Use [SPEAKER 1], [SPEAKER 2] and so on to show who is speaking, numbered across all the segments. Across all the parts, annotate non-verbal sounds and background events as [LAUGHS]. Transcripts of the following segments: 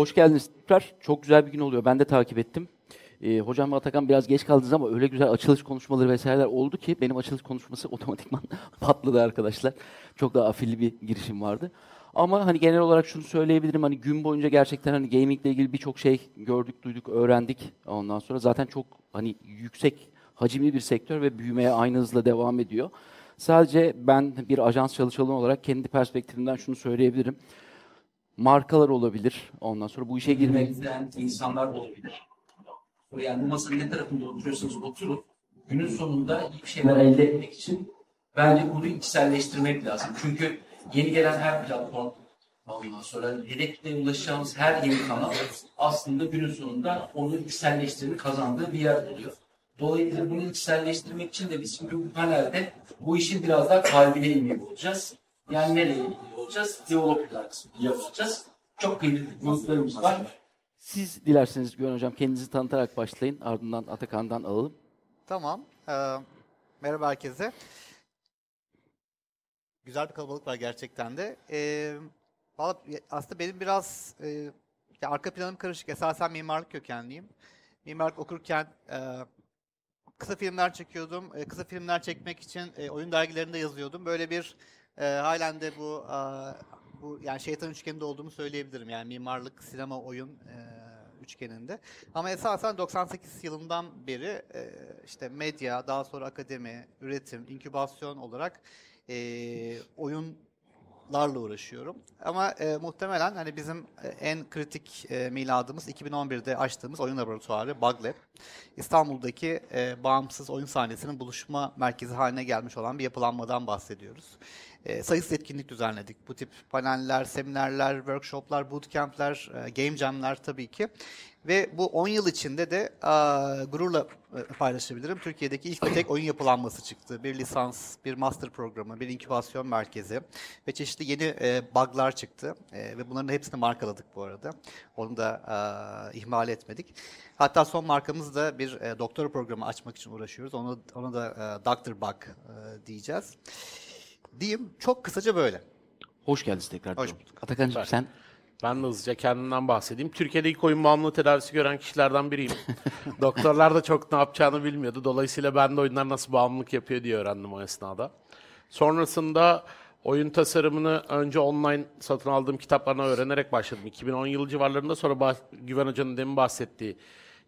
[SPEAKER 1] Hoş geldiniz tekrar. Çok güzel bir gün oluyor. Ben de takip ettim. Ee, hocam ve Atakan biraz geç kaldınız ama öyle güzel açılış konuşmaları vesaireler oldu ki benim açılış konuşması [LAUGHS] otomatikman patladı arkadaşlar. Çok daha afilli bir girişim vardı. Ama hani genel olarak şunu söyleyebilirim hani gün boyunca gerçekten hani gaming ile ilgili birçok şey gördük, duyduk, öğrendik. Ondan sonra zaten çok hani yüksek hacimli bir sektör ve büyümeye aynı hızla devam ediyor. Sadece ben bir ajans çalışanı olarak kendi perspektifimden şunu söyleyebilirim. Markalar olabilir. Ondan sonra bu işe girmek isteyen insanlar olabilir. Yani bu masanın ne tarafında oturuyorsanız oturun. Günün sonunda iyi bir şeyler elde etmek için bence bunu içselleştirmek lazım. Çünkü yeni gelen her platform ondan sonra hedefle ulaşacağımız her yeni kanal aslında günün sonunda onu içselleştirip kazandığı bir yer oluyor. Dolayısıyla bunu içselleştirmek için de biz bu panelde bu işin biraz daha kalbine inmiyor olacağız. Yani nereye olacağız? Kısmını yapacağız. Çok kıymetli konuklarımız var. Siz dilerseniz Güven Hocam kendinizi tanıtarak başlayın. Ardından Atakan'dan alalım.
[SPEAKER 2] Tamam. Ee, merhaba herkese. Güzel bir kalabalık var gerçekten de. Ee, aslında benim biraz e, ya arka planım karışık. Esasen mimarlık kökenliyim. Mimarlık okurken e, kısa filmler çekiyordum. E, kısa filmler çekmek için e, oyun dergilerinde yazıyordum. Böyle bir e, halen de bu e, bu yani şeytan üçgeninde olduğumu söyleyebilirim. Yani mimarlık, sinema, oyun e, üçgeninde. Ama esasen 98 yılından beri e, işte medya, daha sonra akademi, üretim, inkübasyon olarak e, oyunlarla uğraşıyorum. Ama e, muhtemelen hani bizim e, en kritik e, miladımız 2011'de açtığımız oyun laboratuvarı Bug. İstanbul'daki e, bağımsız oyun sahnesinin buluşma merkezi haline gelmiş olan bir yapılanmadan bahsediyoruz. E, sayısız etkinlik düzenledik. Bu tip paneller, seminerler, workshoplar, bootcampler, e, game jamler tabii ki. Ve bu 10 yıl içinde de a, gururla e, paylaşabilirim. Türkiye'deki ilk ve tek oyun yapılanması çıktı. Bir lisans, bir master programı, bir inkübasyon merkezi ve çeşitli yeni e, bug'lar çıktı. E, ve bunların hepsini markaladık bu arada. Onu da a, ihmal etmedik. Hatta son markamız da bir e, doktora programı açmak için uğraşıyoruz. Onu, onu da e, Dr. Bug e, diyeceğiz. Diyeyim çok kısaca böyle.
[SPEAKER 1] Hoş geldiniz tekrar.
[SPEAKER 2] Hoş
[SPEAKER 1] diyorum. Atakan'cığım sen
[SPEAKER 3] Ben de hızlıca kendimden bahsedeyim. Türkiye'de ilk oyun bağımlılığı tedavisi gören kişilerden biriyim. [LAUGHS] Doktorlar da çok ne yapacağını bilmiyordu. Dolayısıyla ben de oyunlar nasıl bağımlılık yapıyor diye öğrendim o esnada. Sonrasında oyun tasarımını önce online satın aldığım kitaplarına öğrenerek başladım. 2010 yılı civarlarında sonra bah- Güven Hoca'nın demin bahsettiği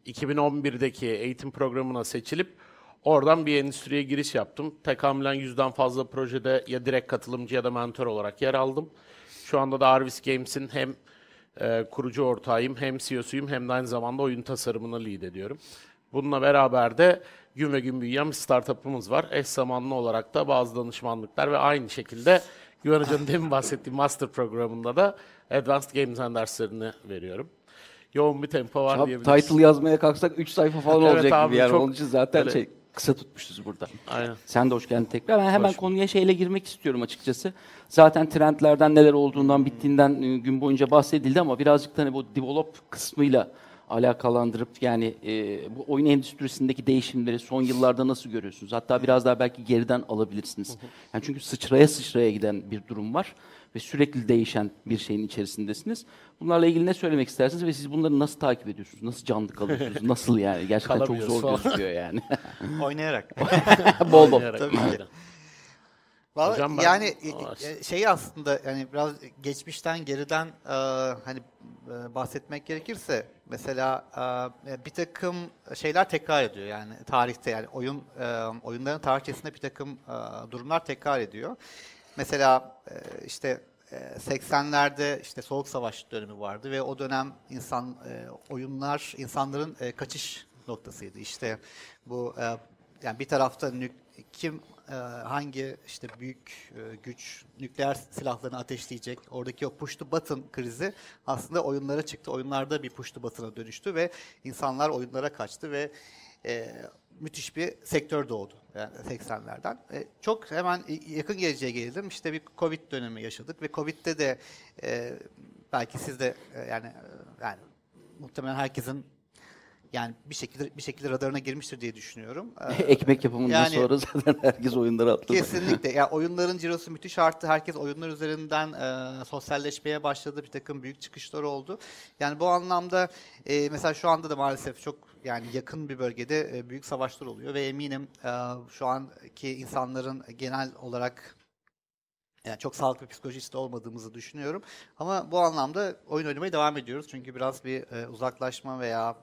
[SPEAKER 3] 2011'deki eğitim programına seçilip oradan bir endüstriye giriş yaptım. Tekamülen yüzden fazla projede ya direkt katılımcı ya da mentor olarak yer aldım. Şu anda da Arvis Games'in hem e, kurucu ortağıyım, hem CEO'suyum hem de aynı zamanda oyun tasarımını lead ediyorum. Bununla beraber de gün ve gün büyüyen bir startup'ımız var. Eş zamanlı olarak da bazı danışmanlıklar ve aynı şekilde Güven Hoca'nın demin bahsettiği master programında da Advanced Game Design derslerini veriyorum. Yoğun bir tempo var
[SPEAKER 1] Abi,
[SPEAKER 3] diyebiliriz.
[SPEAKER 1] title yazmaya kalksak 3 sayfa falan
[SPEAKER 3] Evet
[SPEAKER 1] olacak
[SPEAKER 3] abi,
[SPEAKER 1] gibi yani.
[SPEAKER 3] çok
[SPEAKER 1] Onun için zaten
[SPEAKER 3] öyle.
[SPEAKER 1] şey kısa tutmuşuz burada.
[SPEAKER 3] Aynen.
[SPEAKER 1] Sen de hoş geldin tekrar. Ben hemen
[SPEAKER 3] Hoş
[SPEAKER 1] konuya şeyle girmek istiyorum açıkçası. Zaten trendlerden neler olduğundan bittiğinden e, gün boyunca bahsedildi ama birazcık da hani bu develop kısmıyla alakalandırıp yani e, bu oyun endüstrisindeki değişimleri son yıllarda nasıl görüyorsunuz? Hatta biraz daha belki geriden alabilirsiniz. Yani çünkü sıçraya sıçraya giden bir durum var ve sürekli değişen bir şeyin içerisindesiniz. Bunlarla ilgili ne söylemek istersiniz ve siz bunları nasıl takip ediyorsunuz? Nasıl canlı kalıyorsunuz? Nasıl yani? Gerçekten çok zor
[SPEAKER 3] falan.
[SPEAKER 1] gözüküyor yani. [LAUGHS]
[SPEAKER 2] Oynayarak. [LAUGHS]
[SPEAKER 1] bol bol.
[SPEAKER 3] Oynayarak,
[SPEAKER 2] Tabii ki. Vallahi
[SPEAKER 3] Hocam ben-
[SPEAKER 2] yani e, e, şey aslında yani biraz geçmişten geriden e, hani e, bahsetmek gerekirse mesela e, bir takım şeyler tekrar ediyor yani tarihte yani oyun e, oyunların tarihçesinde bir takım e, durumlar tekrar ediyor. Mesela e, işte 80'lerde işte Soğuk Savaş dönemi vardı ve o dönem insan e, oyunlar insanların e, kaçış noktasıydı. İşte bu e, yani bir tarafta kim hangi işte büyük güç nükleer silahlarını ateşleyecek oradaki o push to button krizi aslında oyunlara çıktı. Oyunlarda bir push to button'a dönüştü ve insanlar oyunlara kaçtı ve müthiş bir sektör doğdu yani 80'lerden. E, çok hemen yakın geleceğe gelelim. İşte bir Covid dönemi yaşadık ve Covid'de de e, belki siz de e, yani e, yani muhtemelen herkesin yani bir şekilde bir şekilde radarına girmiştir diye düşünüyorum. [LAUGHS] Ee,
[SPEAKER 1] Ekmek yapımından
[SPEAKER 2] Yani-
[SPEAKER 1] sonra zaten herkes oyunlara atladı.
[SPEAKER 2] Kesinlikle. [LAUGHS] Ya oyunların cirosu müthiş arttı. Herkes oyunlar üzerinden e, sosyalleşmeye başladı. Bir takım büyük çıkışlar oldu. Yani bu anlamda e, mesela şu anda da maalesef çok yani yakın bir bölgede e, büyük savaşlar oluyor ve eminim e, şu anki insanların genel olarak yani çok sağlıklı psikolojisi de olmadığımızı düşünüyorum. Ama bu anlamda oyun oynamaya devam ediyoruz. Çünkü biraz bir e, uzaklaşma veya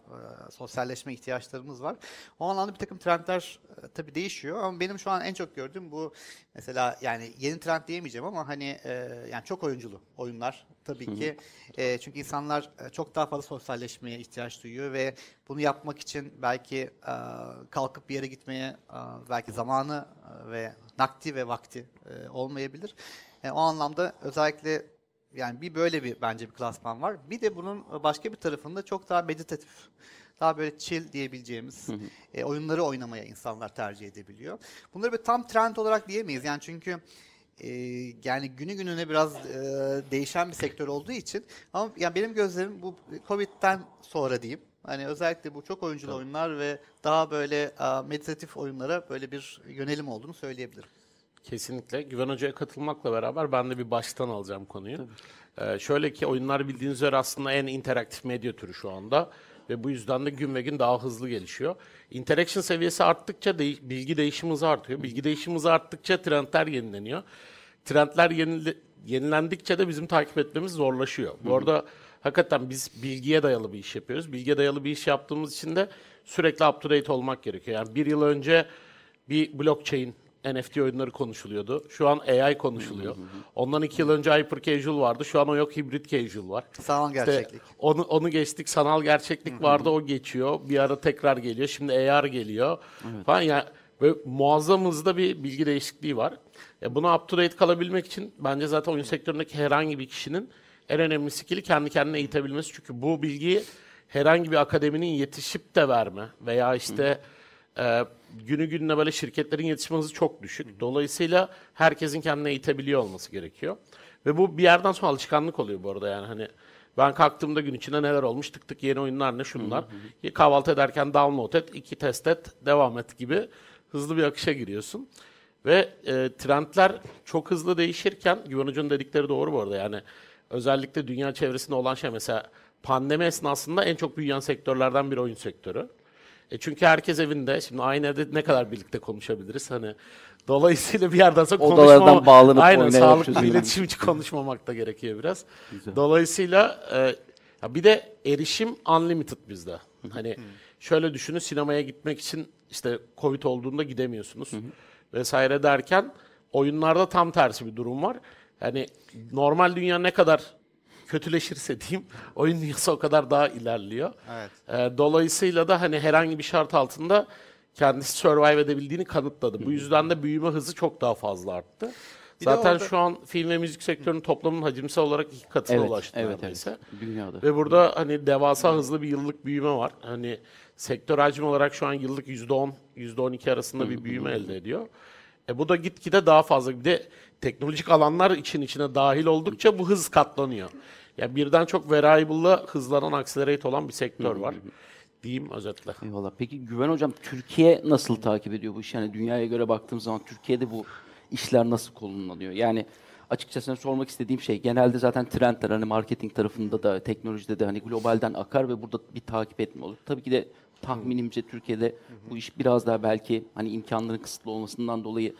[SPEAKER 2] e, sosyalleşme ihtiyaçlarımız var. O anlamda bir takım trendler e, tabii değişiyor. Ama benim şu an en çok gördüğüm bu mesela yani yeni trend diyemeyeceğim ama hani e, yani çok oyunculu oyunlar tabii ki. E, çünkü insanlar e, çok daha fazla sosyalleşmeye ihtiyaç duyuyor ve bunu yapmak için belki e, kalkıp bir yere gitmeye e, belki zamanı e, ve nakdi ve vakti e, olmayabilir. E, o anlamda özellikle yani bir böyle bir bence bir klasman var. Bir de bunun başka bir tarafında çok daha meditatif, daha böyle chill diyebileceğimiz e, oyunları oynamaya insanlar tercih edebiliyor. Bunları bir tam trend olarak diyemeyiz. Yani çünkü e, yani günü gününe biraz e, değişen bir sektör olduğu için ama yani benim gözlerim bu Covid'den sonra diyeyim. Hani özellikle bu çok oyunculu oyunlar ve daha böyle e, meditatif oyunlara böyle bir yönelim olduğunu söyleyebilirim.
[SPEAKER 3] Kesinlikle. Güven Hoca'ya katılmakla beraber ben de bir baştan alacağım konuyu. Ee, şöyle ki oyunlar bildiğiniz üzere aslında en interaktif medya türü şu anda. Ve bu yüzden de gün ve gün daha hızlı gelişiyor. Interaction seviyesi arttıkça değiş- bilgi değişim hızı artıyor. Bilgi değişim hızı arttıkça trendler yenileniyor. Trendler yenile- yenilendikçe de bizim takip etmemiz zorlaşıyor. Bu arada hakikaten biz bilgiye dayalı bir iş yapıyoruz. Bilgiye dayalı bir iş yaptığımız için de sürekli up to date olmak gerekiyor. Yani bir yıl önce bir blockchain, NFT oyunları konuşuluyordu. Şu an AI konuşuluyor. Ondan iki yıl önce hyper casual vardı. Şu an o yok hibrit casual var.
[SPEAKER 2] Sanal
[SPEAKER 3] İşte
[SPEAKER 2] gerçeklik.
[SPEAKER 3] onu onu geçtik. Sanal gerçeklik vardı. O geçiyor. Bir ara tekrar geliyor. Şimdi AR geliyor. Falan yani böyle muazzam hızda bir bilgi değişikliği var. E buna up to date kalabilmek için bence zaten oyun sektöründeki herhangi bir kişinin en önemli skill'i kendi kendine eğitebilmesi. Çünkü bu bilgiyi herhangi bir akademinin yetişip de verme veya işte e, günü gününe böyle şirketlerin yetişme hızı çok düşük. Dolayısıyla herkesin kendine eğitebiliyor olması gerekiyor. Ve bu bir yerden sonra alışkanlık oluyor bu arada yani hani ben kalktığımda gün içinde neler olmuş tık tık yeni oyunlar ne şunlar. Kahvaltı ederken download et, iki test et, devam et gibi hızlı bir akışa giriyorsun. Ve e, trendler çok hızlı değişirken Güven Hoca'nın dedikleri doğru bu arada yani özellikle dünya çevresinde olan şey mesela pandemi esnasında en çok büyüyen sektörlerden biri oyun sektörü. E çünkü herkes evinde. Şimdi aynı evde ne kadar birlikte konuşabiliriz? Hani dolayısıyla bir yerden sonra
[SPEAKER 1] Odalardan
[SPEAKER 3] konuşmama-
[SPEAKER 1] bağlanıp
[SPEAKER 3] Aynen sağlıklı iletişim hiç konuşmamak da gerekiyor biraz. Dolayısıyla e, ya bir de erişim unlimited bizde. Hani şöyle düşünün sinemaya gitmek için işte Covid olduğunda gidemiyorsunuz vesaire derken oyunlarda tam tersi bir durum var. Yani normal dünya ne kadar kötüleşirse diyeyim [LAUGHS] oyun dünyası o kadar daha ilerliyor.
[SPEAKER 2] Evet.
[SPEAKER 3] Ee, dolayısıyla da hani herhangi bir şart altında kendisi survive edebildiğini kanıtladı. Bu yüzden de büyüme hızı çok daha fazla arttı.
[SPEAKER 2] Bir
[SPEAKER 3] Zaten
[SPEAKER 2] orada-
[SPEAKER 3] şu an film ve müzik sektörünün toplamının hacimsel olarak iki katına
[SPEAKER 1] Evet,
[SPEAKER 3] ulaştı
[SPEAKER 1] evet,
[SPEAKER 3] neredeyse.
[SPEAKER 1] evet. Dünyada.
[SPEAKER 3] Ve burada hani devasa hızlı bir yıllık büyüme var. Hani sektör hacmi olarak şu an yıllık %10, %12 arasında bir büyüme elde ediyor. E bu da gitgide daha fazla. Bir de teknolojik alanlar için içine dahil oldukça bu hız katlanıyor. Ya birden çok variable'la hızlanan, accelerate olan bir sektör var. Diyeyim özetle.
[SPEAKER 1] Eyvallah. Peki Güven Hocam Türkiye nasıl takip ediyor bu işi? Yani dünyaya göre baktığım zaman Türkiye'de bu işler nasıl konumlanıyor? Yani açıkçası sormak istediğim şey genelde zaten trendler hani marketing tarafında da teknolojide de hani globalden akar ve burada bir takip etme olur. Tabii ki de tahminimce Türkiye'de bu iş biraz daha belki hani imkanların kısıtlı olmasından dolayı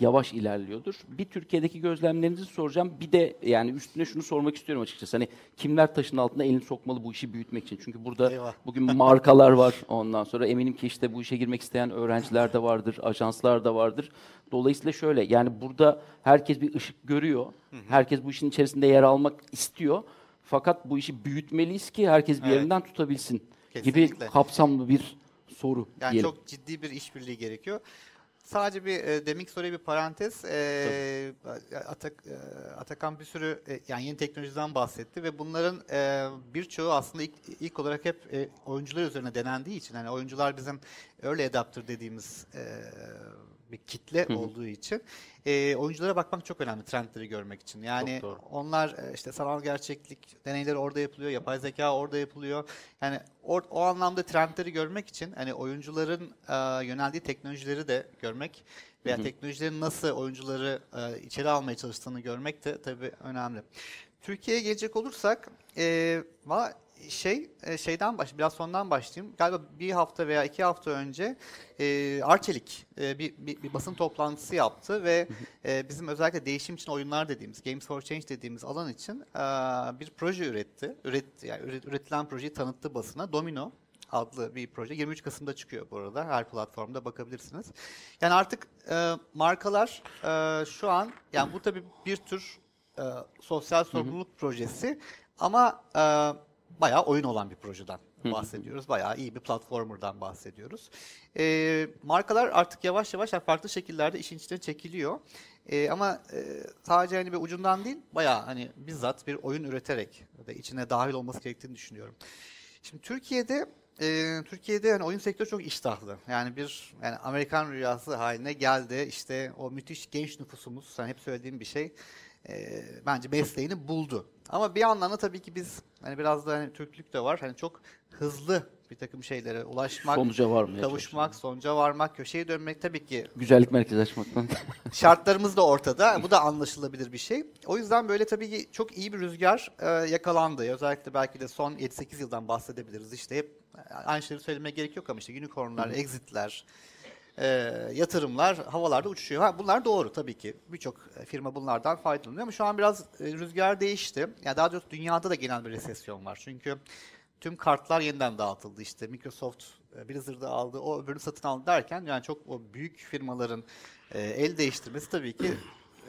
[SPEAKER 1] yavaş ilerliyordur. Bir Türkiye'deki gözlemlerinizi soracağım. Bir de yani üstüne şunu sormak istiyorum açıkçası. Hani kimler taşın altına elini sokmalı bu işi büyütmek için? Çünkü burada
[SPEAKER 2] Eyvah.
[SPEAKER 1] bugün markalar var ondan sonra. Eminim ki işte bu işe girmek isteyen öğrenciler de vardır, ajanslar da vardır. Dolayısıyla şöyle yani burada herkes bir ışık görüyor. Herkes bu işin içerisinde yer almak istiyor. Fakat bu işi büyütmeliyiz ki herkes bir
[SPEAKER 2] Evet.
[SPEAKER 1] yerinden tutabilsin gibi
[SPEAKER 2] Kesinlikle.
[SPEAKER 1] kapsamlı bir soru
[SPEAKER 2] Yani
[SPEAKER 1] diyelim.
[SPEAKER 2] çok ciddi bir işbirliği gerekiyor. Sadece bir e, deminki soruya bir parantez. E, Atak, e, Atakan bir sürü e, yani yeni teknolojiden bahsetti ve bunların e, birçoğu aslında ilk, ilk olarak hep e, oyuncular üzerine denendiği için hani oyuncular bizim early adapter dediğimiz e, bir kitle olduğu için e, oyunculara bakmak çok önemli trendleri görmek için. Yani onlar işte sanal gerçeklik deneyleri orada yapılıyor, yapay zeka orada yapılıyor. Yani or- o anlamda trendleri görmek için hani oyuncuların e, yöneldiği teknolojileri de görmek veya teknolojilerin nasıl oyuncuları e, içeri almaya çalıştığını görmek de tabii önemli. Türkiye'ye gelecek olursak e, şey e, şeyden baş biraz sondan başlayayım. Galiba bir hafta veya iki hafta önce e, Arçelik e, bir, bir, bir basın toplantısı yaptı ve e, bizim özellikle değişim için oyunlar dediğimiz, Games for Change dediğimiz alan için e, bir proje üretti. Üretti yani üret- üretilen projeyi tanıttı basına. Domino adlı bir proje. 23 Kasım'da çıkıyor bu arada. Her platformda bakabilirsiniz. Yani artık e, markalar e, şu an yani bu tabii bir tür e, sosyal sorumluluk projesi ama e, bayağı oyun olan bir projeden bahsediyoruz. Bayağı iyi bir platformer'dan bahsediyoruz. E, markalar artık yavaş yavaş farklı şekillerde işin içine çekiliyor. E, ama e, sadece hani bir ucundan değil bayağı hani bizzat bir oyun üreterek de içine dahil olması gerektiğini düşünüyorum. Şimdi Türkiye'de e, Türkiye'de yani oyun sektörü çok iştahlı. Yani bir yani Amerikan rüyası haline geldi. İşte o müthiş genç nüfusumuz, sen hep söylediğim bir şey. E, bence mesleğini buldu. Ama bir yandan da tabii ki biz hani biraz da hani Türklük de var. Hani çok hızlı bir takım şeylere ulaşmak,
[SPEAKER 1] Sonuca varmaya
[SPEAKER 2] kavuşmak, sonuca varmak, köşeye dönmek tabii ki
[SPEAKER 1] Güzellik merkezi açmaktan. [LAUGHS]
[SPEAKER 2] Şartlarımız da ortada. Bu da anlaşılabilir bir şey. O yüzden böyle tabii ki çok iyi bir rüzgar e, yakalandı. Özellikle belki de son 7-8 yıldan bahsedebiliriz. İşte hep aynı şeyleri söylemeye gerek yok ama işte unicornlar, exitler, e, yatırımlar havalarda uçuşuyor. Ha, bunlar doğru tabii ki. Birçok e, firma bunlardan faydalanıyor ama şu an biraz e, rüzgar değişti. Yani daha doğrusu dünyada da genel bir resesyon var. Çünkü tüm kartlar yeniden dağıtıldı. İşte Microsoft e, Blizzard'ı aldı, o öbürünü satın aldı derken yani çok o büyük firmaların e, el değiştirmesi tabii ki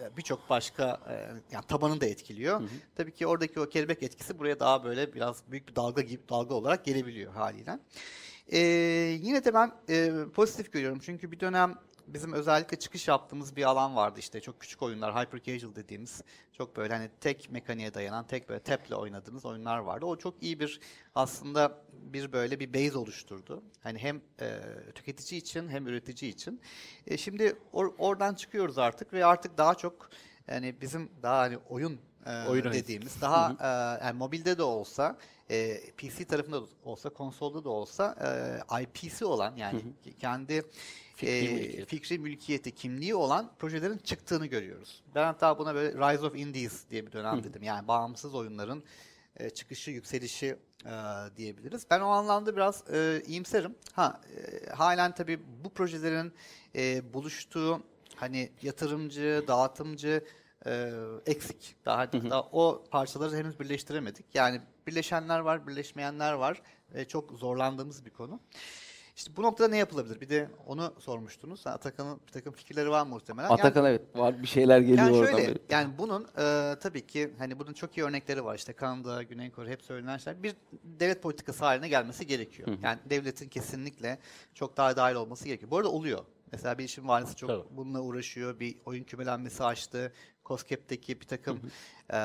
[SPEAKER 2] e, birçok başka e, yani tabanını da etkiliyor. Tabii ki oradaki o kelebek etkisi buraya daha böyle biraz büyük bir dalga gibi dalga olarak gelebiliyor haliyle. E, yine de ben e, pozitif görüyorum çünkü bir dönem bizim özellikle çıkış yaptığımız bir alan vardı işte çok küçük oyunlar hyper casual dediğimiz çok böyle hani tek mekaniğe dayanan tek böyle taple oynadığımız oyunlar vardı. O çok iyi bir aslında bir böyle bir base oluşturdu. Hani hem e, tüketici için hem üretici için. E, şimdi or- oradan çıkıyoruz artık ve artık daha çok yani bizim daha hani oyun e,
[SPEAKER 3] Oyun
[SPEAKER 2] dediğimiz daha e, yani mobilde de olsa e, PC tarafında da olsa konsolda da olsa e, IP'si olan yani kendi
[SPEAKER 3] Fikri
[SPEAKER 2] e,
[SPEAKER 3] mülkiyet.
[SPEAKER 2] fikri mülkiyeti, kimliği olan projelerin çıktığını görüyoruz. Ben hatta buna böyle Rise of Indies diye bir dönem dedim. Yani bağımsız oyunların e, çıkışı, yükselişi e, diyebiliriz. Ben o anlamda biraz e, iyimserim. Ha, e, halen tabii bu projelerin e, buluştuğu hani yatırımcı, dağıtımcı e, eksik. Daha, daha o parçaları henüz birleştiremedik. Yani birleşenler var, birleşmeyenler var. E, çok zorlandığımız bir konu. İşte bu noktada ne yapılabilir? Bir de onu sormuştunuz. Atakan'ın bir takım fikirleri var muhtemelen. Yani-
[SPEAKER 1] Atakan evet var bir şeyler geliyor
[SPEAKER 2] yani
[SPEAKER 1] oradan.
[SPEAKER 2] şöyle,
[SPEAKER 1] böyle.
[SPEAKER 2] yani bunun e, tabii ki hani bunun çok iyi örnekleri var. İşte Kanada, Güney Kore hep söylenen şeyler. Bir devlet politikası haline gelmesi gerekiyor. Yani devletin kesinlikle çok daha dahil olması gerekiyor. Bu arada oluyor. Mesela bir işin valisi çok
[SPEAKER 3] Tabii.
[SPEAKER 2] bununla uğraşıyor. Bir oyun kümelenmesi açtı. COSGAP'teki bir takım e,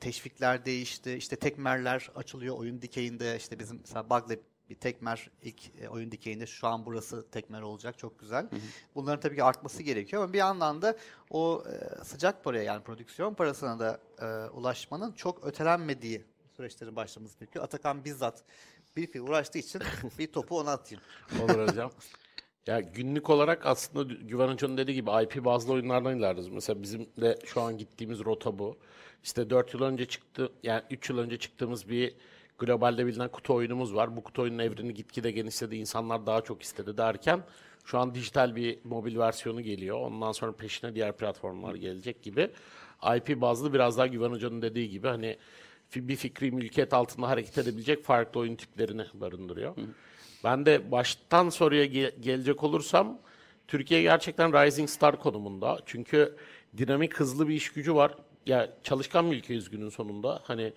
[SPEAKER 2] teşvikler değişti. İşte tekmerler açılıyor oyun dikeyinde. İşte bizim mesela Bug'la bir tekmer ilk e, oyun dikeyinde şu an burası tekmer olacak. Çok güzel. Bunların tabii ki artması gerekiyor ama bir yandan da o e, sıcak paraya yani prodüksiyon parasına da e, ulaşmanın çok ötelenmediği süreçlerin başlaması gerekiyor. Atakan bizzat bir fiil uğraştığı için [LAUGHS] bir topu ona atayım.
[SPEAKER 3] Olur hocam. [LAUGHS] Ya günlük olarak aslında Güven Hoca'nın dediği gibi IP bazlı oyunlardan ilerliyoruz. Mesela bizim de şu an gittiğimiz rota bu. İşte 4 yıl önce çıktı, yani 3 yıl önce çıktığımız bir globalde bilinen kutu oyunumuz var. Bu kutu oyunun evreni gitgide genişledi, insanlar daha çok istedi derken şu an dijital bir mobil versiyonu geliyor. Ondan sonra peşine diğer platformlar gelecek gibi. IP bazlı biraz daha Güven Hoca'nın dediği gibi hani bir fikri mülkiyet altında hareket edebilecek farklı oyun tiplerini barındırıyor. Ben de baştan soruya ge- gelecek olursam Türkiye gerçekten rising star konumunda. Çünkü dinamik hızlı bir iş gücü var. Ya çalışkan bir ülkeyiz günün sonunda. Hani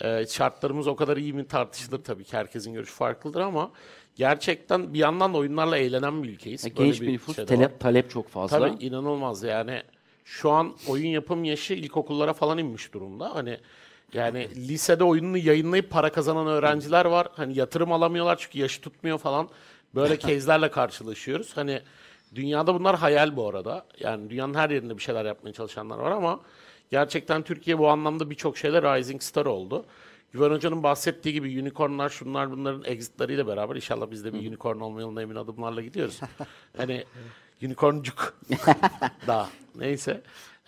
[SPEAKER 3] e, şartlarımız o kadar iyi mi tartışılır tabii ki herkesin görüşü farklıdır ama gerçekten bir yandan da oyunlarla eğlenen bir ülkeyiz.
[SPEAKER 1] Ya
[SPEAKER 3] Böyle
[SPEAKER 1] genç bir nüfus,
[SPEAKER 3] şey
[SPEAKER 1] talep, talep çok fazla.
[SPEAKER 3] Tabii inanılmaz yani. Şu an oyun yapım yaşı ilkokullara falan inmiş durumda. Hani yani lisede oyununu yayınlayıp para kazanan öğrenciler var. Hani yatırım alamıyorlar çünkü yaşı tutmuyor falan. Böyle [LAUGHS] case'lerle karşılaşıyoruz. Hani Dünyada bunlar hayal bu arada. Yani dünyanın her yerinde bir şeyler yapmaya çalışanlar var ama gerçekten Türkiye bu anlamda birçok şeyle rising star oldu. Güven Hoca'nın bahsettiği gibi unicornlar şunlar bunların exit'leriyle beraber inşallah biz de bir unicorn olma yoluna emin adımlarla gidiyoruz. hani [LAUGHS] unicorncuk [LAUGHS] daha neyse.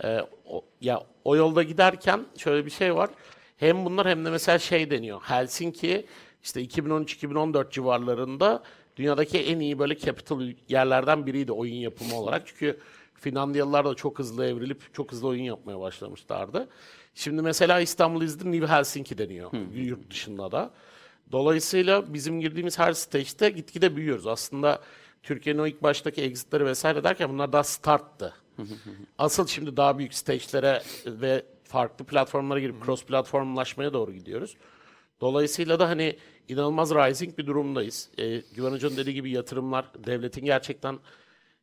[SPEAKER 3] Ee, o, ya o yolda giderken şöyle bir şey var. Hem bunlar hem de mesela şey deniyor. Helsinki işte 2013-2014 civarlarında dünyadaki en iyi böyle capital yerlerden biriydi oyun yapımı olarak. Çünkü Finlandiyalılar da çok hızlı evrilip çok hızlı oyun yapmaya başlamışlardı. Şimdi mesela İstanbul is the New Helsinki deniyor yurt dışında da. Dolayısıyla bizim girdiğimiz her stage'de gitgide büyüyoruz. Aslında Türkiye'nin o ilk baştaki exitleri vesaire derken bunlar daha starttı. Asıl şimdi daha büyük stage'lere ve farklı platformlara girip cross platformlaşmaya doğru gidiyoruz. Dolayısıyla da hani inanılmaz rising bir durumdayız. Ee, Güven Hoca'nın dediği gibi yatırımlar devletin gerçekten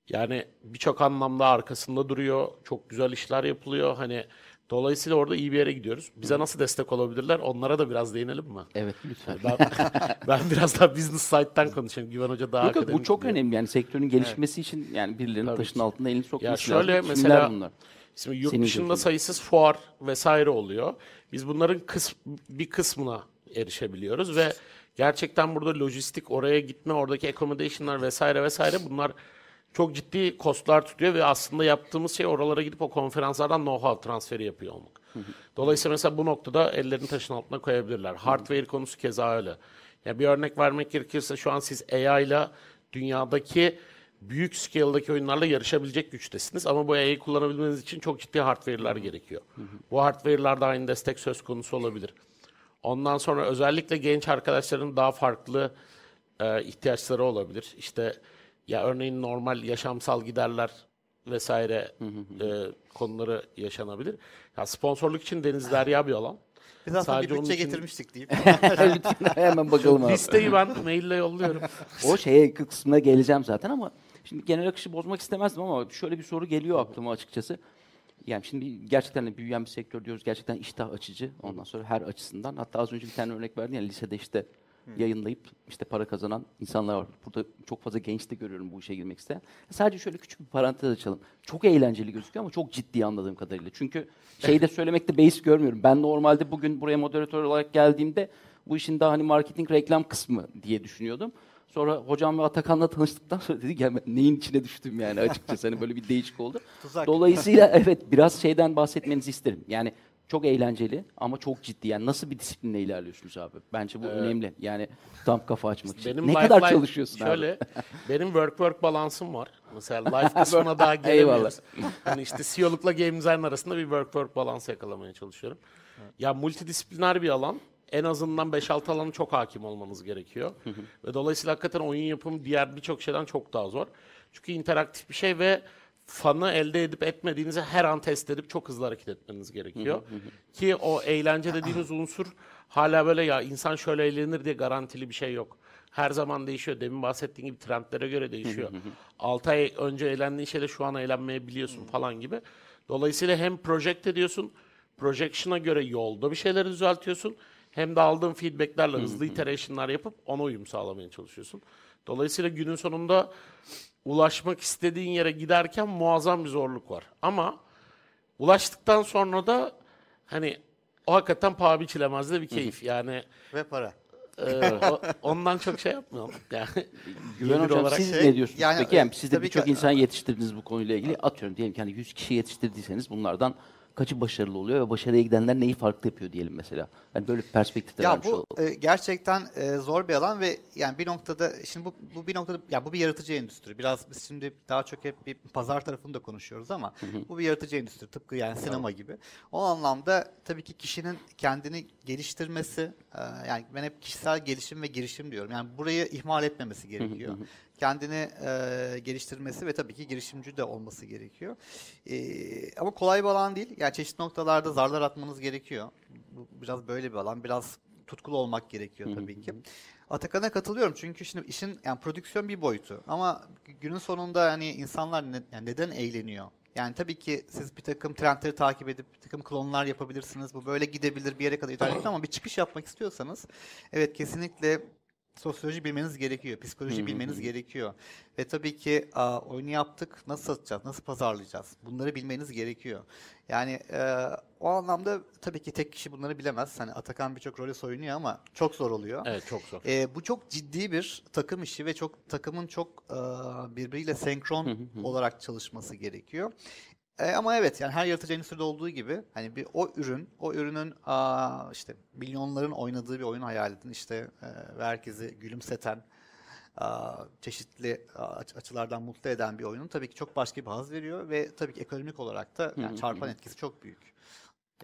[SPEAKER 3] yani birçok anlamda arkasında duruyor. Çok güzel işler yapılıyor. Hani dolayısıyla orada iyi bir yere gidiyoruz. Bize nasıl destek olabilirler? Onlara da biraz değinelim mi?
[SPEAKER 1] Evet lütfen.
[SPEAKER 3] Ben, [LAUGHS] ben biraz daha business side'den konuşayım. Güven Hoca daha
[SPEAKER 1] Yok yok bu
[SPEAKER 3] akademik
[SPEAKER 1] çok
[SPEAKER 3] diyor.
[SPEAKER 1] önemli yani sektörün gelişmesi için yani birilerinin
[SPEAKER 3] Tabii
[SPEAKER 1] taşın
[SPEAKER 3] ki.
[SPEAKER 1] altında elini sokması
[SPEAKER 3] Ya şöyle
[SPEAKER 1] lazım.
[SPEAKER 3] mesela
[SPEAKER 1] Kimler bunlar?
[SPEAKER 3] Şimdi yurt
[SPEAKER 1] Senin
[SPEAKER 3] dışında
[SPEAKER 1] gözünde.
[SPEAKER 3] sayısız fuar vesaire oluyor. Biz bunların kıs bir kısmına erişebiliyoruz ve gerçekten burada lojistik oraya gitme, oradaki accommodation'lar vesaire vesaire bunlar çok ciddi kostlar tutuyor ve aslında yaptığımız şey oralara gidip o konferanslardan know-how transferi yapıyor olmak. Dolayısıyla mesela bu noktada ellerini taşın altına koyabilirler. Hardware konusu keza öyle. Ya bir örnek vermek gerekirse şu an siz AI ile dünyadaki büyük scale'daki oyunlarla yarışabilecek güçtesiniz ama bu AI'yi kullanabilmeniz için çok ciddi hardware'lar gerekiyor. Bu hardware'larda aynı destek söz konusu olabilir. Ondan sonra özellikle genç arkadaşların daha farklı e, ihtiyaçları olabilir. İşte ya örneğin normal yaşamsal giderler vesaire e, konuları yaşanabilir. Ya sponsorluk için Deniz Derya bir alan.
[SPEAKER 2] Biz aslında
[SPEAKER 3] Sadece
[SPEAKER 2] bir bütçe
[SPEAKER 3] için-
[SPEAKER 2] getirmiştik.
[SPEAKER 1] Lütfen [LAUGHS] [LAUGHS] hemen bakalım abi.
[SPEAKER 3] Listeyi ben maille yolluyorum.
[SPEAKER 1] O şeye kısmına geleceğim zaten ama şimdi genel akışı bozmak istemezdim ama şöyle bir soru geliyor aklıma açıkçası. Yani şimdi gerçekten de büyüyen bir sektör diyoruz. Gerçekten iştah açıcı. Ondan sonra her açısından. Hatta az önce bir tane örnek verdin ya lisede işte yayınlayıp işte para kazanan insanlar var. Burada çok fazla genç de görüyorum bu işe girmek isteyen. Sadece şöyle küçük bir parantez açalım. Çok eğlenceli gözüküyor ama çok ciddi anladığım kadarıyla. Çünkü şeyde [LAUGHS] söylemekte beis görmüyorum. Ben normalde bugün buraya moderatör olarak geldiğimde bu işin daha hani marketing reklam kısmı diye düşünüyordum. Sonra hocam ve Atakan'la tanıştıktan sonra dedik ya ben neyin içine düştüm yani açıkçası hani böyle bir değişik oldu.
[SPEAKER 2] Tuzak.
[SPEAKER 1] Dolayısıyla [LAUGHS] evet biraz şeyden bahsetmenizi isterim. Yani çok eğlenceli ama çok ciddi. Yani nasıl bir disiplinle ilerliyorsunuz abi? Bence bu önemli. Yani tam kafa açmak için.
[SPEAKER 3] Benim
[SPEAKER 1] ne
[SPEAKER 3] life
[SPEAKER 1] kadar çalışıyorsun
[SPEAKER 3] şöyle,
[SPEAKER 1] abi?
[SPEAKER 3] benim work work balansım var. Mesela [LAUGHS] life kısmına daha gelemiyoruz. hani işte CEO'lukla game design arasında bir work work balansı yakalamaya çalışıyorum. Ya multidisipliner bir alan. En azından 5-6 alanı çok hakim olmanız gerekiyor. ve dolayısıyla hakikaten oyun yapımı diğer birçok şeyden çok daha zor. Çünkü interaktif bir şey ve fanı elde edip etmediğinizi her an test edip çok hızlı hareket etmeniz gerekiyor. Ki o eğlence dediğimiz unsur hala böyle ya insan şöyle eğlenir diye garantili bir şey yok. Her zaman değişiyor. Demin bahsettiğim gibi trendlere göre değişiyor. 6 ay önce eğlendiğin şeyle şu an eğlenmeyebiliyorsun falan gibi. Dolayısıyla hem project ediyorsun, projection'a göre yolda bir şeyleri düzeltiyorsun. Hem de aldığın feedbacklerle hızlı iteration'lar yapıp ona uyum sağlamaya çalışıyorsun. Dolayısıyla günün sonunda ulaşmak istediğin yere giderken muazzam bir zorluk var. Ama ulaştıktan sonra da hani o hakikaten paha biçilemez de bir keyif. Yani
[SPEAKER 2] Ve para.
[SPEAKER 3] e, o- ondan çok şey yapmıyorum. [LAUGHS] Yani
[SPEAKER 1] Güven
[SPEAKER 3] gelir
[SPEAKER 1] hocam
[SPEAKER 3] olarak
[SPEAKER 1] siz
[SPEAKER 2] şey-
[SPEAKER 1] ne diyorsunuz?
[SPEAKER 2] yani,
[SPEAKER 1] Peki yani
[SPEAKER 2] e,
[SPEAKER 1] siz de
[SPEAKER 2] tabii
[SPEAKER 1] birçok
[SPEAKER 2] ki-
[SPEAKER 1] insan yetiştirdiniz bu konuyla ilgili. Atıyorum diyelim ki hani 100 kişi yetiştirdiyseniz bunlardan kaçı başarılı oluyor ve başarıya gidenler neyi farklı yapıyor diyelim mesela. Yani böyle bir perspektifte
[SPEAKER 2] Ya
[SPEAKER 1] vermiş
[SPEAKER 2] bu
[SPEAKER 1] olalım.
[SPEAKER 2] e, gerçekten e, zor bir alan ve yani bir noktada şimdi bu, bu bir noktada ya bu bir yaratıcı endüstri. Biraz biz şimdi daha çok hep bir pazar tarafını da konuşuyoruz ama bu bir yaratıcı endüstri tıpkı yani sinema gibi. O anlamda tabii ki kişinin kendini geliştirmesi e, yani ben hep kişisel gelişim ve girişim diyorum. Yani burayı ihmal etmemesi gerekiyor. Kendini e, geliştirmesi ve tabii ki girişimci de olması gerekiyor. E, ama kolay bir alan değil. Yani çeşitli noktalarda zarlar atmanız gerekiyor. Bu biraz böyle bir alan. Biraz tutkulu olmak gerekiyor tabii ki. Atakan'a katılıyorum çünkü şimdi işin yani prodüksiyon bir boyutu ama günün sonunda hani insanlar ne- yani neden eğleniyor? Yani tabii ki siz bir takım trendleri takip edip bir takım klonlar yapabilirsiniz. Bu böyle gidebilir bir yere kadar ilerleyebilir ama bir çıkış yapmak istiyorsanız evet kesinlikle sosyoloji bilmeniz gerekiyor, psikoloji bilmeniz gerekiyor. Ve tabii ki aa, oyunu yaptık, nasıl satacağız, nasıl pazarlayacağız? Bunları bilmeniz gerekiyor. Yani e, o anlamda tabii ki tek kişi bunları bilemez. Hani Atakan birçok rolü oynuyor ama çok zor oluyor.
[SPEAKER 3] Evet çok zor.
[SPEAKER 2] E, bu çok ciddi bir takım işi ve çok takımın çok e, birbiriyle senkron olarak çalışması gerekiyor. E, ama evet yani her yaratıcı endüstride olduğu gibi hani bir o ürün, o ürünün aa, işte milyonların oynadığı bir oyun hayal edin. İşte e, ve herkesi gülümseten, aa, çeşitli açılardan mutlu eden bir oyunun tabii ki çok başka bir haz veriyor ve tabii ki ekonomik olarak da yani çarpan etkisi çok büyük.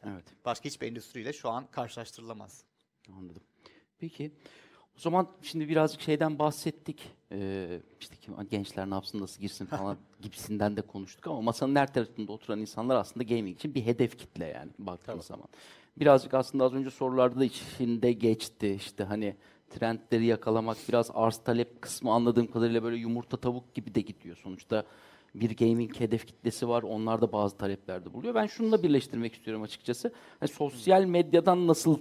[SPEAKER 1] Evet.
[SPEAKER 2] Başka hiçbir endüstriyle şu an karşılaştırılamaz.
[SPEAKER 1] Anladım. Peki. O zaman şimdi birazcık şeyden bahsettik. Ee, işte kim, gençler ne yapsın, nasıl girsin falan [LAUGHS] gibisinden de konuştuk ama masanın her tarafında oturan insanlar aslında gaming için bir hedef kitle yani baktığın zaman. Birazcık aslında az önce sorularda da içinde geçti. İşte hani trendleri yakalamak, biraz arz talep kısmı anladığım kadarıyla böyle yumurta tavuk gibi de gidiyor. Sonuçta bir gaming hedef kitlesi var. Onlar da bazı taleplerde buluyor. Ben şununla birleştirmek istiyorum açıkçası. Hani sosyal medyadan nasıl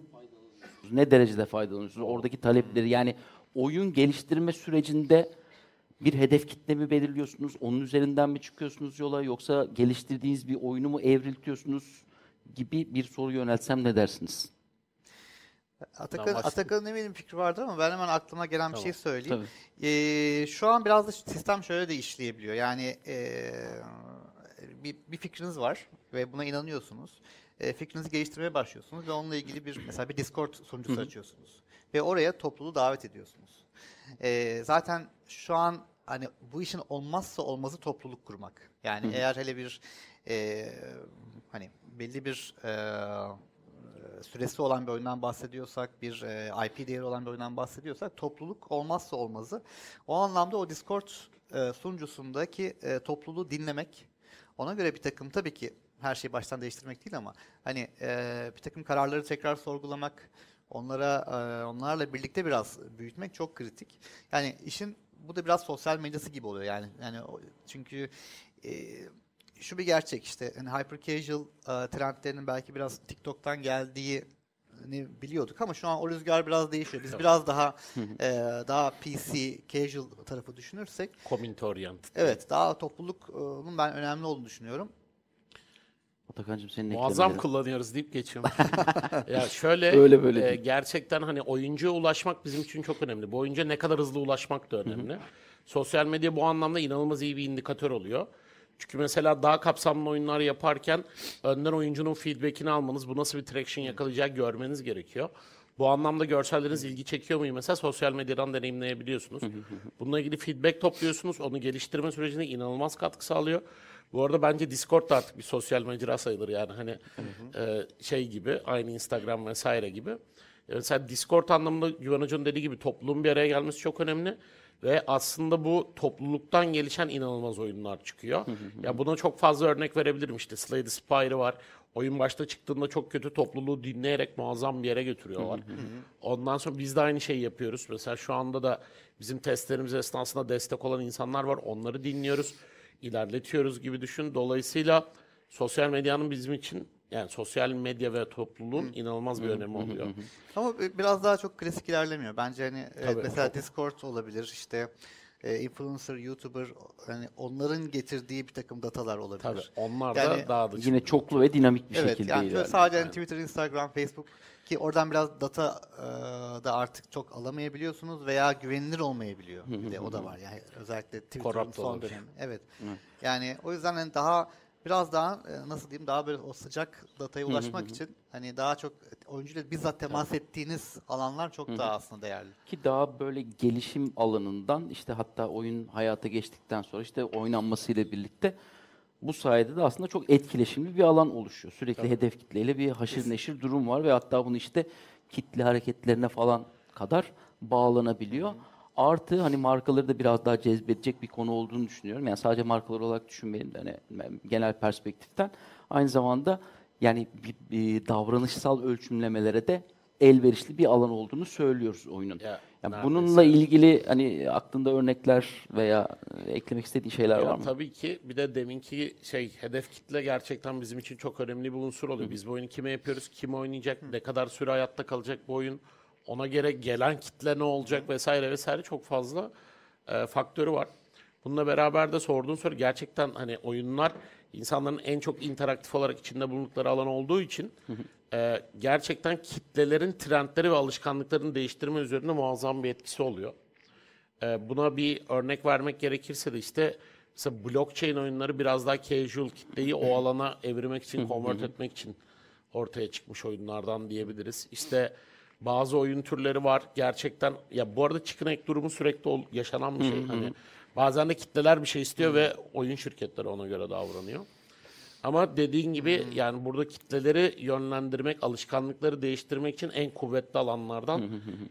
[SPEAKER 1] ne derecede faydalanıyorsunuz? Oradaki talepleri yani oyun geliştirme sürecinde bir hedef kitle mi belirliyorsunuz? Onun üzerinden mi çıkıyorsunuz yola yoksa geliştirdiğiniz bir oyunu mu evriltiyorsunuz gibi bir soru yöneltsem ne dersiniz?
[SPEAKER 2] Atakan. Atakan'ın eminim fikri vardır ama ben hemen aklıma gelen bir şey söyleyeyim.
[SPEAKER 1] Tabii.
[SPEAKER 2] Ee, şu an biraz da sistem şöyle de işleyebiliyor. Yani ee, bir, bir fikriniz var ve buna inanıyorsunuz. Ee, fikrinizi geliştirmeye başlıyorsunuz ve onunla ilgili bir mesela bir Discord sunucusu açıyorsunuz. Ve oraya topluluğu davet ediyorsunuz. Ee, zaten şu an hani bu işin olmazsa olmazı topluluk kurmak. Yani eğer hele bir ee, hani belli bir ee, süresi olan bir oyundan bahsediyorsak, bir e, IP değeri olan bir oyundan bahsediyorsak topluluk olmazsa olmazı. O anlamda o Discord e, sunucusundaki e, topluluğu dinlemek, ona göre bir takım tabii ki her şeyi baştan değiştirmek değil ama hani e, bir takım kararları tekrar sorgulamak, onlara e, onlarla birlikte biraz büyütmek çok kritik. Yani işin bu da biraz sosyal medyası gibi oluyor yani yani çünkü e, şu bir gerçek işte hani hyper casual e, trendlerinin belki biraz TikTok'tan geldiği biliyorduk ama şu an o rüzgar biraz değişiyor. Biz biraz daha e, daha PC casual tarafı düşünürsek
[SPEAKER 3] Community oriented.
[SPEAKER 2] evet daha topluluğun ben önemli olduğunu düşünüyorum.
[SPEAKER 1] Atakan'cığım senin
[SPEAKER 3] Muazzam
[SPEAKER 1] eklemelerin.
[SPEAKER 3] kullanıyoruz deyip geçiyorum. [LAUGHS] ya şöyle
[SPEAKER 1] Öyle böyle
[SPEAKER 3] e,
[SPEAKER 1] değil.
[SPEAKER 3] gerçekten hani oyuncuya ulaşmak bizim için çok önemli. Bu oyuncuya ne kadar hızlı ulaşmak da önemli. Sosyal medya bu anlamda inanılmaz iyi bir indikatör oluyor. Çünkü mesela daha kapsamlı oyunlar yaparken önden oyuncunun feedbackini almanız, bu nasıl bir traction yakalayacak görmeniz gerekiyor. Bu anlamda görselleriniz ilgi çekiyor mu mesela sosyal medyadan deneyimleyebiliyorsunuz. Bununla ilgili feedback topluyorsunuz. Onu geliştirme sürecine inanılmaz katkı sağlıyor. Bu arada bence Discord da artık bir sosyal mecra sayılır yani hani e, şey gibi aynı Instagram vesaire gibi. Mesela Discord anlamında Güven Hoca'nın dediği gibi topluluğun bir araya gelmesi çok önemli. Ve aslında bu topluluktan gelişen inanılmaz oyunlar çıkıyor. ya buna çok fazla örnek verebilirim işte Slay the Spire var. Oyun başta çıktığında çok kötü topluluğu dinleyerek muazzam bir yere götürüyorlar. Ondan sonra biz de aynı şeyi yapıyoruz. Mesela şu anda da bizim testlerimiz esnasında destek olan insanlar var. Onları dinliyoruz, ilerletiyoruz gibi düşün. Dolayısıyla sosyal medyanın bizim için yani sosyal medya ve topluluğun inanılmaz bir önemi oluyor.
[SPEAKER 2] Ama bi- biraz daha çok klasik ilerlemiyor. Bence hani
[SPEAKER 3] Tabii,
[SPEAKER 2] mesela Discord olabilir işte e, influencer, YouTuber hani onların getirdiği bir takım datalar olabilir.
[SPEAKER 3] Tabii onlar
[SPEAKER 2] Yani
[SPEAKER 3] da daha da
[SPEAKER 1] Yine çoklu ve dinamik bir
[SPEAKER 2] Evet
[SPEAKER 1] şekilde
[SPEAKER 2] yani
[SPEAKER 1] ilerliyor.
[SPEAKER 2] sadece hani Twitter, Instagram, Facebook ki oradan biraz data e, da artık çok alamayabiliyorsunuz veya güvenilir olmayabiliyor. Bir de o da var yani özellikle Twitter'ın son dönemi. Evet. Yani o yüzden hani daha biraz daha e, nasıl diyeyim daha böyle o sıcak dataya ulaşmak için hani daha çok oyuncuyla bizzat temas ettiğiniz alanlar çok daha aslında değerli.
[SPEAKER 1] Ki daha böyle gelişim alanından işte hatta oyun hayata geçtikten sonra işte oynanmasıyla birlikte bu sayede de aslında çok etkileşimli bir alan oluşuyor. Sürekli hedef kitleyle bir haşır neşir durum var ve hatta bunu işte kitle hareketlerine falan kadar bağlanabiliyor. Artı hani markaları da biraz daha cezbedecek bir konu olduğunu düşünüyorum. Yani sadece markalar olarak düşünmeyelim de hani genel perspektiften. Aynı zamanda yani bir, bir davranışsal ölçümlemelere de elverişli bir alan olduğunu söylüyoruz oyunun.
[SPEAKER 3] Ya,
[SPEAKER 1] Yani
[SPEAKER 3] neredeyse.
[SPEAKER 1] bununla ilgili hani aklında örnekler veya eklemek istediğin şeyler
[SPEAKER 3] Ya
[SPEAKER 1] var mı?
[SPEAKER 3] Tabii ki bir de deminki şey hedef kitle gerçekten bizim için çok önemli bir unsur oluyor. Biz bu oyunu kime yapıyoruz, kim oynayacak, ne kadar süre hayatta kalacak bu oyun. Ona göre gelen kitle ne olacak vesaire vesaire çok fazla e, faktörü var. Bununla beraber de sorduğun soru gerçekten hani oyunlar insanların en çok interaktif olarak içinde bulundukları alan olduğu için e, gerçekten kitlelerin trendleri ve alışkanlıklarını değiştirme üzerinde muazzam bir etkisi oluyor. E, buna bir örnek vermek gerekirse de işte mesela blockchain oyunları biraz daha casual kitleyi o alana evirmek için, convert etmek için ortaya çıkmış oyunlardan diyebiliriz. İşte bazı oyun türleri var. Gerçekten ya bu arada chicken egg durumu sürekli ol- yaşanan bir şey. Hani bazen de kitleler bir şey istiyor ve oyun şirketleri ona göre davranıyor. Ama dediğin gibi yani burada kitleleri yönlendirmek, alışkanlıkları değiştirmek için en kuvvetli alanlardan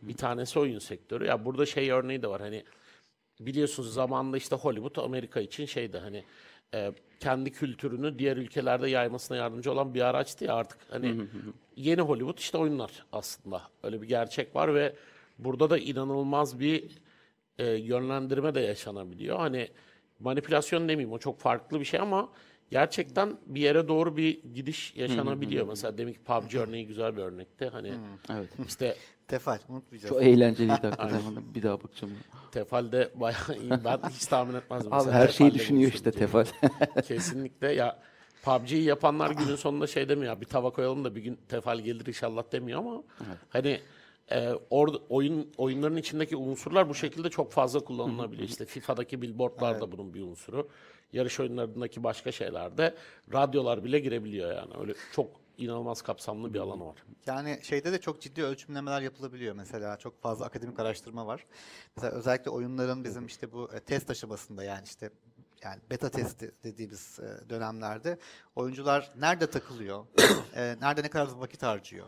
[SPEAKER 3] bir tanesi oyun sektörü. Ya burada şey örneği de var. Hani biliyorsunuz zamanında işte Hollywood Amerika için şeydi. Hani e, kendi kültürünü diğer ülkelerde yaymasına yardımcı olan bir araçtı ya artık. Hani yeni Hollywood işte oyunlar aslında öyle bir gerçek var ve burada da inanılmaz bir e, yönlendirme de yaşanabiliyor. Hani manipülasyon demeyeyim o çok farklı bir şey ama gerçekten bir yere doğru bir gidiş yaşanabiliyor. Mesela demek ki PUBG örneği güzel bir örnekti. Hani
[SPEAKER 1] Evet.
[SPEAKER 3] işte
[SPEAKER 2] Tefal unutmayacağız.
[SPEAKER 1] Çok eğlenceliydi hakikaten. Bir daha bakacağım.
[SPEAKER 3] Tefal'de bayağı iyi. Ben hiç tahmin etmezdim.
[SPEAKER 1] Abi her şeyi düşünüyor işte. Tefal.
[SPEAKER 3] Kesinlikle ya PUBG'yi yapanlar günün sonunda şey demiyor ya bir tava koyalım da bir gün Tefal gelir inşallah demiyor ama hani e, orada oyun oyunların içindeki unsurlar bu şekilde çok fazla kullanılabiliyor. İşte FIFA'daki billboardlar da bunun bir unsuru. Yarış oyunlarındaki başka şeylerde radyolar bile girebiliyor yani. Öyle çok inanılmaz kapsamlı bir alan var.
[SPEAKER 2] Yani şeyde de çok ciddi ölçümlemeler yapılabiliyor mesela. Çok fazla akademik araştırma var. Mesela özellikle oyunların bizim işte bu e, test aşamasında yani işte yani beta testi dediğimiz e, dönemlerde oyuncular nerede takılıyor, e, nerede ne kadar vakit harcıyor.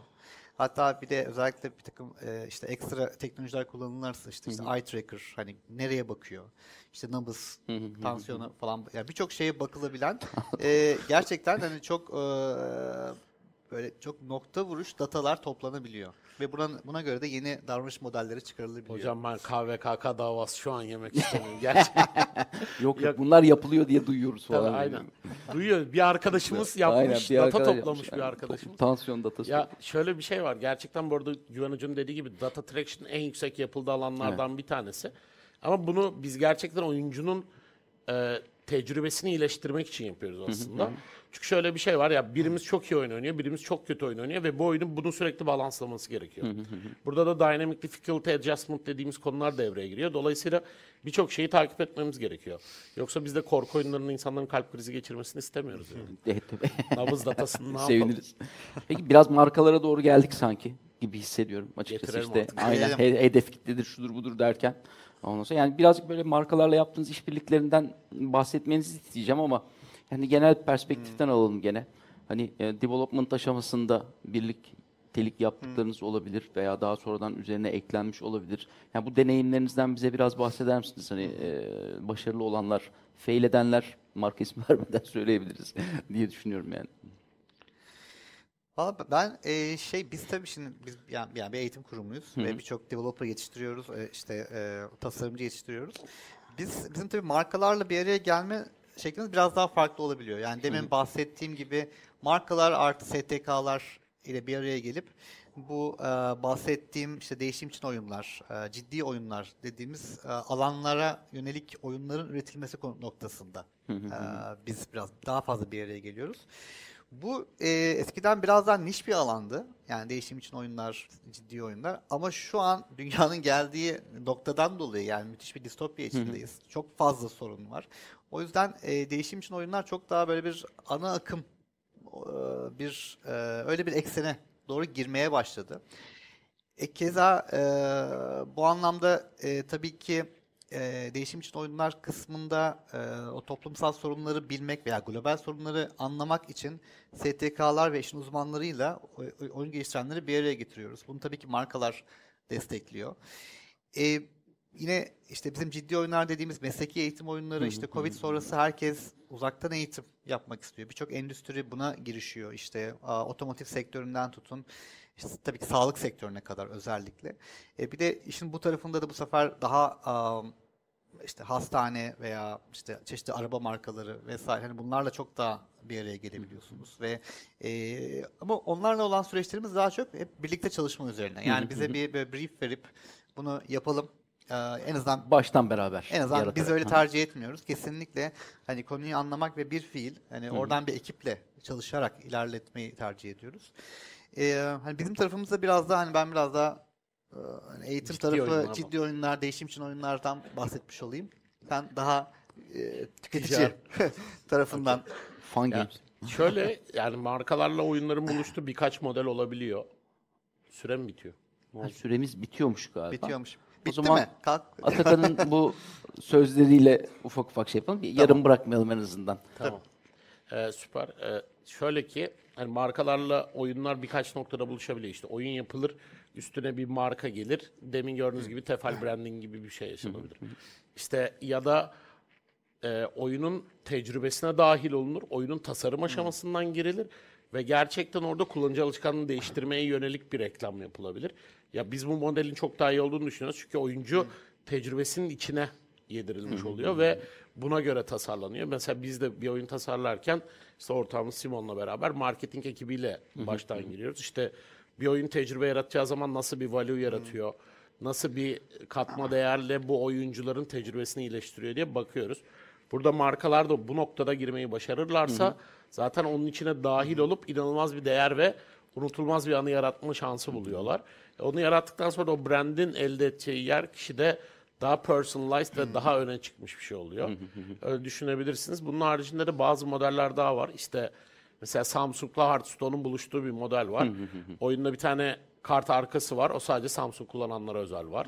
[SPEAKER 2] Hatta bir de özellikle bir takım e, işte ekstra teknolojiler kullanılırsa işte, işte eye tracker hani nereye bakıyor, işte nabız, tansiyonu falan yani birçok şeye bakılabilen [LAUGHS] e, gerçekten hani çok e, böyle çok nokta vuruş datalar toplanabiliyor. Ve buna, buna göre de yeni davranış modelleri çıkarılabiliyor.
[SPEAKER 3] Hocam ben KVKK davası şu an yemek [LAUGHS] istemiyorum. Gerçekten.
[SPEAKER 1] yok
[SPEAKER 3] Yok.
[SPEAKER 1] bunlar yapılıyor diye duyuyoruz
[SPEAKER 3] Tabii,
[SPEAKER 1] falan.
[SPEAKER 3] aynen. Duyuyor. Bir arkadaşımız
[SPEAKER 1] Aynen,
[SPEAKER 3] yapmış,
[SPEAKER 1] bir
[SPEAKER 3] data
[SPEAKER 1] arkadaş
[SPEAKER 3] toplamış
[SPEAKER 1] yapmış.
[SPEAKER 3] bir
[SPEAKER 1] Yani
[SPEAKER 3] arkadaşımız.
[SPEAKER 1] Tansiyon datası.
[SPEAKER 3] Ya şöyle bir şey var. Gerçekten bu arada Güven Hoca'nın dediği gibi data traction en yüksek yapıldığı alanlardan bir tanesi. Ama bunu biz gerçekten oyuncunun e, tecrübesini iyileştirmek için yapıyoruz aslında. Çünkü şöyle bir şey var ya birimiz çok iyi oyun oynuyor, birimiz çok kötü oyun oynuyor ve bu oyunun bunu sürekli balanslaması gerekiyor. Burada da dynamic difficulty adjustment dediğimiz konular devreye giriyor. Dolayısıyla birçok şeyi takip etmemiz gerekiyor. Yoksa biz de korku oyunlarının insanların kalp krizi geçirmesini istemiyoruz yani. [LAUGHS]
[SPEAKER 1] Evet, tabii.
[SPEAKER 3] Nabız datasını ne? [LAUGHS]
[SPEAKER 1] Seviniriz. Peki biraz markalara doğru geldik sanki gibi hissediyorum açıkçası
[SPEAKER 3] Getirelim
[SPEAKER 1] işte.
[SPEAKER 3] artık.
[SPEAKER 1] Aynen hedef kitledir şudur budur derken. Ondan sonra yani birazcık böyle markalarla yaptığınız işbirliklerinden bahsetmenizi isteyeceğim ama yani genel perspektiften alalım gene. Hani e, development aşamasında birliktelik yaptıklarınız olabilir veya daha sonradan üzerine eklenmiş olabilir. Yani bu deneyimlerinizden bize biraz bahseder misiniz? Hani e, başarılı olanlar, fail edenler marka ismi [LAUGHS] vermeden söyleyebiliriz diye düşünüyorum yani.
[SPEAKER 2] Valla ben e, şey biz tabii şimdi biz yani, yani bir eğitim kurumuyuz ve birçok developer yetiştiriyoruz e, işte e, tasarımcı yetiştiriyoruz. Biz bizim tabii markalarla bir araya gelme şeklimiz biraz daha farklı olabiliyor. Yani demin bahsettiğim gibi markalar artı STK'lar ile bir araya gelip bu e, bahsettiğim işte değişim için oyunlar, e, ciddi oyunlar dediğimiz e, alanlara yönelik oyunların üretilmesi noktasında e, biz biraz daha fazla bir araya geliyoruz. Bu e, eskiden biraz daha niş bir alandı. Yani değişim için oyunlar, ciddi oyunlar. Ama şu an [LAUGHS] dünyanın geldiği noktadan dolayı yani müthiş bir distopya içindeyiz. Çok fazla sorun var. O yüzden e, değişim için oyunlar çok daha böyle bir ana akım, e, bir e, öyle bir eksene doğru girmeye başladı. E, keza e, bu anlamda e, tabii ki e, değişim için oyunlar kısmında e, o toplumsal sorunları bilmek veya global sorunları anlamak için STK'lar ve işin uzmanlarıyla oyun geliştirenleri bir araya getiriyoruz. Bunu tabii ki markalar destekliyor. E, yine işte bizim ciddi oyunlar dediğimiz mesleki eğitim oyunları, işte Covid sonrası herkes uzaktan eğitim yapmak istiyor. Birçok endüstri buna girişiyor. İşte a, otomotiv sektöründen tutun, işte tabii ki sağlık sektörüne kadar özellikle. E, bir de işin bu tarafında da bu sefer daha a, işte hastane veya işte çeşitli araba markaları vesaire hani bunlarla çok daha bir araya gelebiliyorsunuz ve e, ama onlarla olan süreçlerimiz daha çok hep birlikte çalışma üzerine. Yani bize bir, bir brief verip bunu yapalım. Ee, en azından
[SPEAKER 1] Baştan beraber.
[SPEAKER 2] en azından biz
[SPEAKER 1] yaratarak.
[SPEAKER 2] öyle
[SPEAKER 1] Ha.
[SPEAKER 2] tercih etmiyoruz. Kesinlikle hani konuyu anlamak ve bir fiil hani oradan bir ekiple çalışarak ilerletmeyi tercih ediyoruz. Ee, hani bizim tarafımızda biraz daha hani ben biraz daha e, hani eğitim
[SPEAKER 3] Ciddi
[SPEAKER 2] tarafı
[SPEAKER 3] oyunlar
[SPEAKER 2] ciddi oyunlar, değişim için oyunlardan bahsetmiş olayım. Sen daha e, tüketici [LAUGHS] tarafından
[SPEAKER 1] Fun Games.
[SPEAKER 3] şöyle yani markalarla oyunların buluştuğu birkaç model olabiliyor. Süre mi bitiyor?
[SPEAKER 1] Ha, süremiz bitiyormuş galiba.
[SPEAKER 2] bitiyormuş.
[SPEAKER 1] O
[SPEAKER 2] Bitti
[SPEAKER 1] zaman
[SPEAKER 2] mi? Kalk.
[SPEAKER 1] Atakan'ın [LAUGHS] bu sözleriyle ufak ufak şey yapalım. Yarım bırakmayalım en azından.
[SPEAKER 3] Tamam. Ee, süper. Ee, şöyle ki hani markalarla oyunlar birkaç noktada buluşabiliyor. İşte oyun yapılır, üstüne bir marka gelir. Demin gördüğünüz gibi tefal branding gibi bir şey yaşanabilir. İşte ya da e, oyunun tecrübesine dahil olunur. Oyunun tasarım aşamasından girilir ve gerçekten orada kullanıcı alışkanlığını değiştirmeye yönelik bir reklam yapılabilir. Ya biz bu modelin çok daha iyi olduğunu düşünüyoruz. Çünkü oyuncu tecrübesinin içine yedirilmiş oluyor ve buna göre tasarlanıyor. Mesela biz de bir oyun tasarlarken işte ortağımız Simon'la beraber marketing ekibiyle baştan giriyoruz. İşte bir oyun tecrübe yaratacağı zaman nasıl bir value yaratıyor, nasıl bir katma değerle bu oyuncuların tecrübesini iyileştiriyor diye bakıyoruz. Burada markalar da bu noktada girmeyi başarırlarsa zaten onun içine dahil olup inanılmaz bir değer ve unutulmaz bir anı yaratma şansı buluyorlar. E, Onu yarattıktan sonra o brandin elde edeceği yer kişide daha personalized ve daha öne çıkmış bir şey oluyor. Öyle düşünebilirsiniz. Bunun haricinde de bazı modeller daha var. İşte mesela Samsung'la Hearthstone'un buluştuğu bir model var. Oyunda bir tane kart arkası var. O sadece Samsung kullananlara özel var.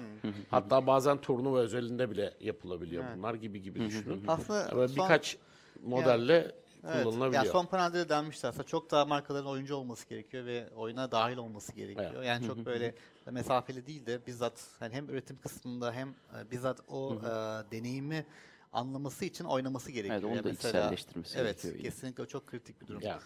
[SPEAKER 3] Hatta bazen turnuva özelinde bile yapılabiliyor bunlar gibi gibi düşünün.
[SPEAKER 2] Aslında
[SPEAKER 3] Böyle
[SPEAKER 2] son-
[SPEAKER 3] birkaç modelle
[SPEAKER 2] Evet.
[SPEAKER 3] kullanılabiliyor.
[SPEAKER 2] Yani son panelde de denmişti aslında çok daha markaların oyuncu olması gerekiyor ve oyuna dahil olması gerekiyor.
[SPEAKER 3] Evet.
[SPEAKER 2] Yani çok böyle mesafeli değil de bizzat hani hem üretim kısmında hem e, bizzat o e, deneyimi anlaması için oynaması gerekiyor.
[SPEAKER 1] onu
[SPEAKER 2] Yani
[SPEAKER 1] da
[SPEAKER 2] mesela-
[SPEAKER 1] içselleştirmesi
[SPEAKER 2] Evet,
[SPEAKER 1] gerekiyor yine.
[SPEAKER 2] kesinlikle o çok kritik bir durum.
[SPEAKER 3] Ya.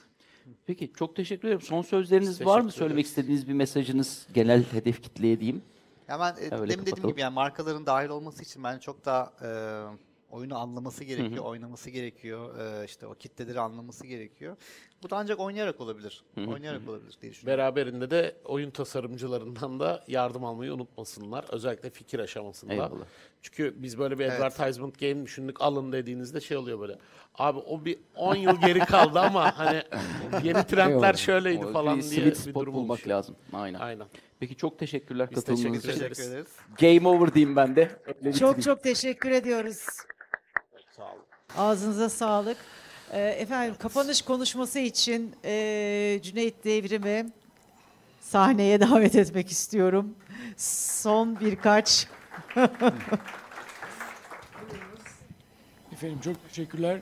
[SPEAKER 1] Peki çok teşekkür ederim. Son sözleriniz
[SPEAKER 3] Biz
[SPEAKER 1] var mı?
[SPEAKER 3] teşekkür
[SPEAKER 1] Söylemek istediğiniz bir mesajınız genel hedef kitleye diyeyim.
[SPEAKER 2] Hemen e,
[SPEAKER 1] Öyle
[SPEAKER 2] demin dediğim
[SPEAKER 1] kapatalım.
[SPEAKER 2] gibi yani markaların dahil olması için bence çok daha e, oyunu anlaması gerekiyor, oynaması gerekiyor, e, işte o kitleleri anlaması gerekiyor. Bu da ancak oynayarak olabilir. oynayarak olabilir diye düşünüyorum.
[SPEAKER 3] Beraberinde de oyun tasarımcılarından da yardım almayı unutmasınlar. Özellikle fikir aşamasında.
[SPEAKER 1] Eyvallah.
[SPEAKER 3] Çünkü biz böyle bir
[SPEAKER 2] Evet.
[SPEAKER 3] advertisement game düşündük alın dediğinizde şey oluyor böyle. Abi o bir 10 yıl geri kaldı ama hani yeni trendler şöyleydi
[SPEAKER 1] O
[SPEAKER 3] falan
[SPEAKER 1] bir
[SPEAKER 3] diye bir
[SPEAKER 1] spot
[SPEAKER 3] durum
[SPEAKER 1] bulmak
[SPEAKER 3] oluşuyor.
[SPEAKER 1] lazım. Aynen.
[SPEAKER 3] Aynen.
[SPEAKER 1] Peki çok teşekkürler
[SPEAKER 3] teşekkür
[SPEAKER 1] için.
[SPEAKER 2] Teşekkür ederiz.
[SPEAKER 1] Game over diyeyim ben de. Öyle
[SPEAKER 4] Çok çok teşekkür ediyoruz. Ağzınıza sağlık. Ee, efendim kapanış konuşması için e, Cüneyt Devrim'i sahneye [LAUGHS] davet etmek istiyorum. Son birkaç [LAUGHS]
[SPEAKER 5] Efendim çok teşekkürler.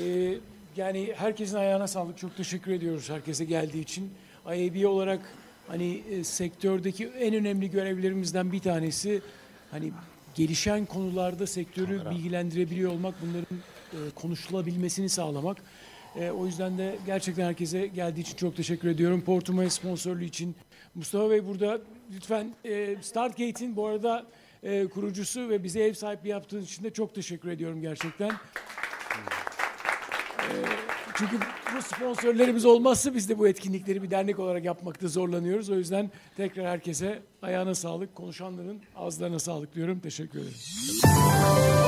[SPEAKER 5] Ee, yani herkesin ayağına sağlık. Çok teşekkür ediyoruz herkese geldiği için. IAB olarak hani e, sektördeki en önemli görevlerimizden bir tanesi hani gelişen konularda sektörü bilgilendirebiliyor olmak, bunların e, konuşulabilmesini sağlamak. E, o yüzden de gerçekten herkese geldiği için çok teşekkür ediyorum. Portumaya sponsorluğu için. Mustafa Bey burada lütfen e, Startgate'in bu arada e, kurucusu ve bize ev sahipliği yaptığınız için de çok teşekkür ediyorum gerçekten. E, çünkü bu sponsorlarımız olmazsa biz de bu etkinlikleri bir dernek olarak yapmakta zorlanıyoruz. O yüzden tekrar herkese ayağına sağlık, konuşanların ağızlarına sağlık diyorum. Teşekkür ederim.